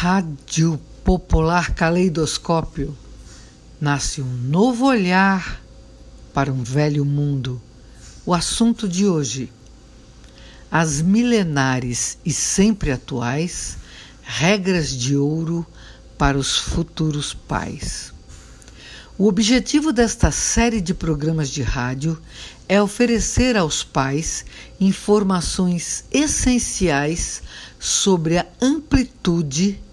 Rádio Popular Caleidoscópio nasce um novo olhar para um velho mundo. O assunto de hoje: as milenares e sempre atuais regras de ouro para os futuros pais. O objetivo desta série de programas de rádio é oferecer aos pais informações essenciais sobre a amplitude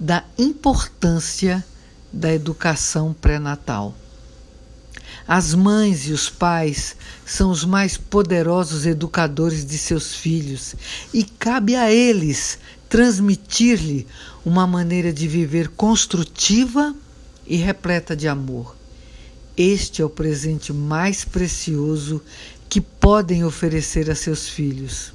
da importância da educação pré-natal. As mães e os pais são os mais poderosos educadores de seus filhos e cabe a eles transmitir-lhe uma maneira de viver construtiva e repleta de amor. Este é o presente mais precioso que podem oferecer a seus filhos.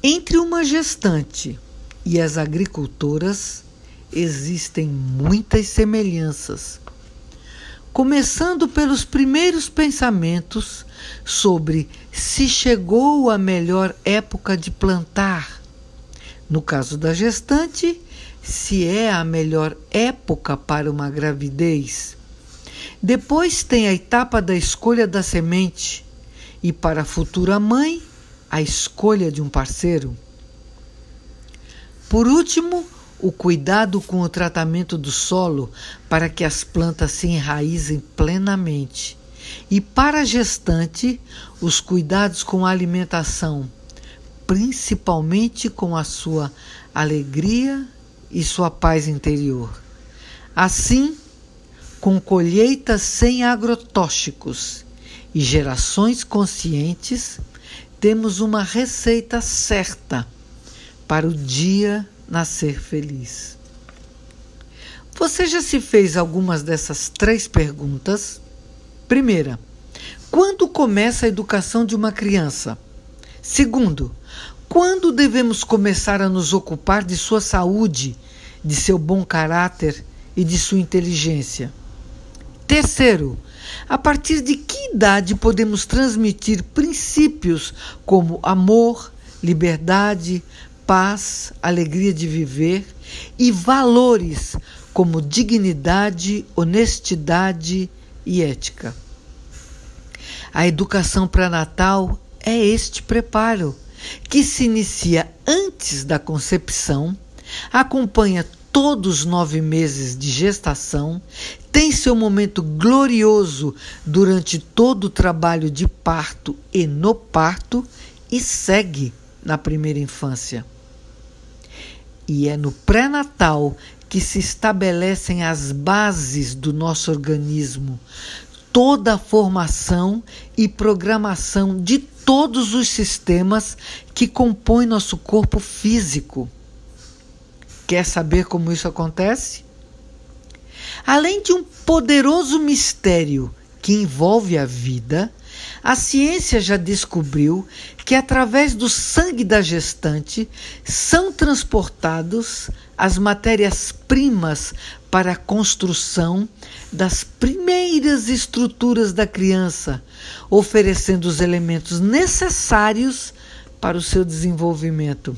Entre uma gestante e as agricultoras existem muitas semelhanças. Começando pelos primeiros pensamentos sobre se chegou a melhor época de plantar. No caso da gestante, se é a melhor época para uma gravidez. Depois tem a etapa da escolha da semente e para a futura mãe, a escolha de um parceiro. Por último, o cuidado com o tratamento do solo para que as plantas se enraizem plenamente. E para a gestante, os cuidados com a alimentação, principalmente com a sua alegria e sua paz interior. Assim, com colheitas sem agrotóxicos e gerações conscientes, temos uma receita certa para o dia nascer feliz. Você já se fez algumas dessas três perguntas? Primeira, quando começa a educação de uma criança? Segundo, quando devemos começar a nos ocupar de sua saúde, de seu bom caráter e de sua inteligência? Terceiro, a partir de que idade podemos transmitir princípios como amor, liberdade, paz, alegria de viver e valores como dignidade, honestidade e ética? A educação pré-natal é este preparo que se inicia antes da concepção, acompanha todos os nove meses de gestação, tem seu momento glorioso durante todo o trabalho de parto e no parto e segue na primeira infância. E é no pré-natal que se estabelecem as bases do nosso organismo, toda a formação e programação de todos os sistemas que compõem nosso corpo físico. Quer saber como isso acontece? Além de um poderoso mistério que envolve a vida, a ciência já descobriu que através do sangue da gestante são transportados as matérias-primas para a construção das primeiras estruturas da criança, oferecendo os elementos necessários para o seu desenvolvimento.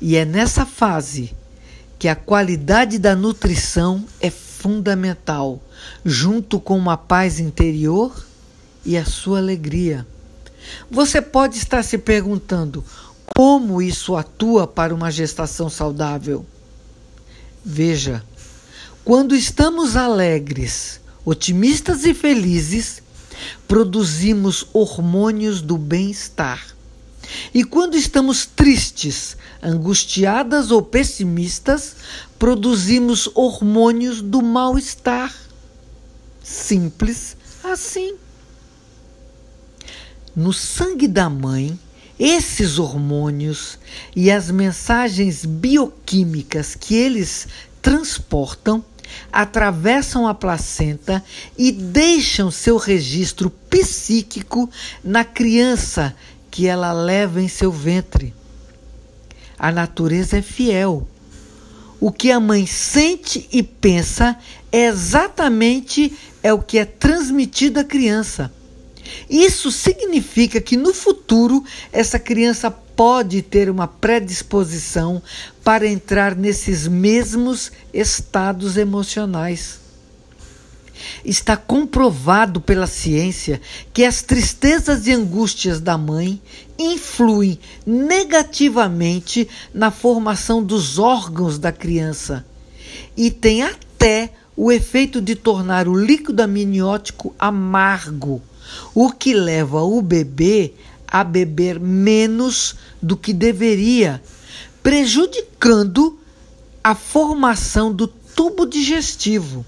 E é nessa fase que a qualidade da nutrição é fundamental, junto com uma paz interior e a sua alegria. Você pode estar se perguntando como isso atua para uma gestação saudável. Veja, quando estamos alegres, otimistas e felizes, produzimos hormônios do bem-estar. E quando estamos tristes, angustiadas ou pessimistas, produzimos hormônios do mal-estar. Simples assim. No sangue da mãe, esses hormônios e as mensagens bioquímicas que eles transportam atravessam a placenta e deixam seu registro psíquico na criança que ela leva em seu ventre. A natureza é fiel. O que a mãe sente e pensa é exatamente é o que é transmitido à criança. Isso significa que no futuro essa criança pode ter uma predisposição para entrar nesses mesmos estados emocionais. Está comprovado pela ciência que as tristezas e angústias da mãe influem negativamente na formação dos órgãos da criança e tem até o efeito de tornar o líquido amniótico amargo, o que leva o bebê a beber menos do que deveria, prejudicando a formação do tubo digestivo.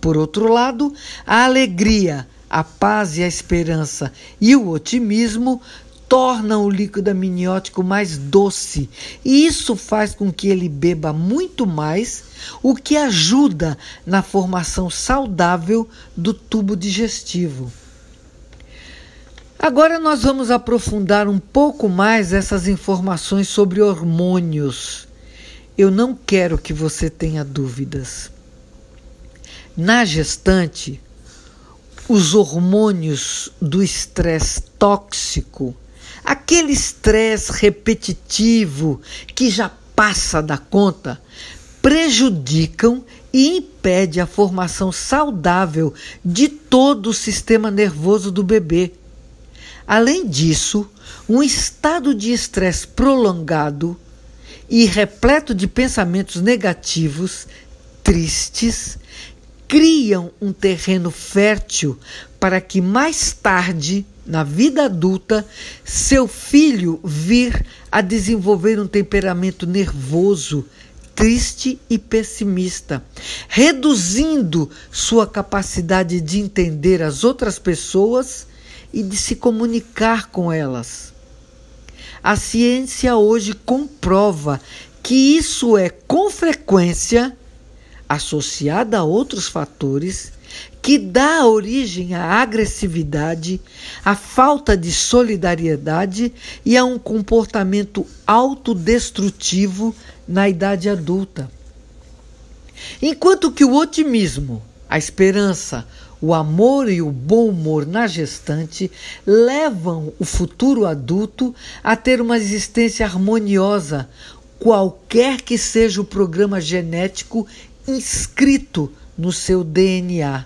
Por outro lado, a alegria, a paz e a esperança e o otimismo tornam o líquido amniótico mais doce e isso faz com que ele beba muito mais, o que ajuda na formação saudável do tubo digestivo. Agora nós vamos aprofundar um pouco mais essas informações sobre hormônios. Eu não quero que você tenha dúvidas. Na gestante, os hormônios do estresse tóxico, aquele estresse repetitivo que já passa da conta, prejudicam e impede a formação saudável de todo o sistema nervoso do bebê Além disso, um estado de estresse prolongado e repleto de pensamentos negativos, tristes, criam um terreno fértil para que mais tarde, na vida adulta, seu filho vir a desenvolver um temperamento nervoso, triste e pessimista, reduzindo sua capacidade de entender as outras pessoas e de se comunicar com elas. A ciência hoje comprova que isso é com frequência associada a outros fatores que dá origem à agressividade, à falta de solidariedade e a um comportamento autodestrutivo na idade adulta. Enquanto que o otimismo, a esperança, o amor e o bom humor na gestante levam o futuro adulto a ter uma existência harmoniosa, qualquer que seja o programa genético inscrito no seu DNA.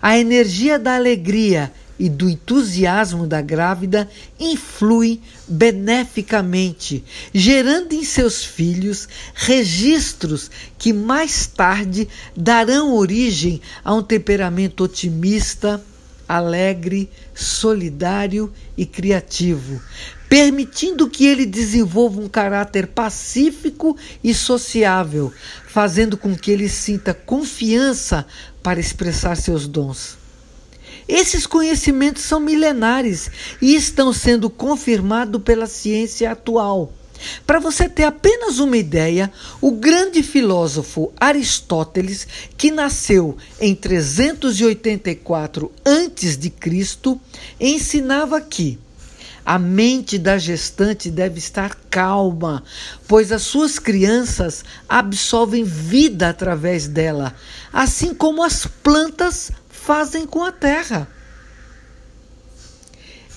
A energia da alegria e do entusiasmo da grávida influi beneficamente, gerando em seus filhos registros que mais tarde darão origem a um temperamento otimista, alegre, solidário e criativo, permitindo que ele desenvolva um caráter pacífico e sociável, fazendo com que ele sinta confiança para expressar seus dons. Esses conhecimentos são milenares e estão sendo confirmados pela ciência atual. Para você ter apenas uma ideia, o grande filósofo Aristóteles, que nasceu em 384 a.C., ensinava que a mente da gestante deve estar calma, pois as suas crianças absorvem vida através dela, assim como as plantas fazem com a terra.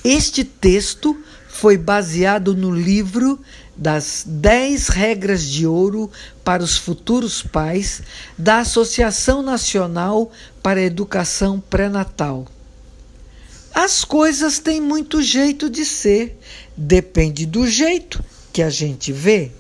Este texto foi baseado no livro das 10 regras de ouro para os futuros pais da Associação Nacional para a Educação Pré-Natal. As coisas têm muito jeito de ser, depende do jeito que a gente vê.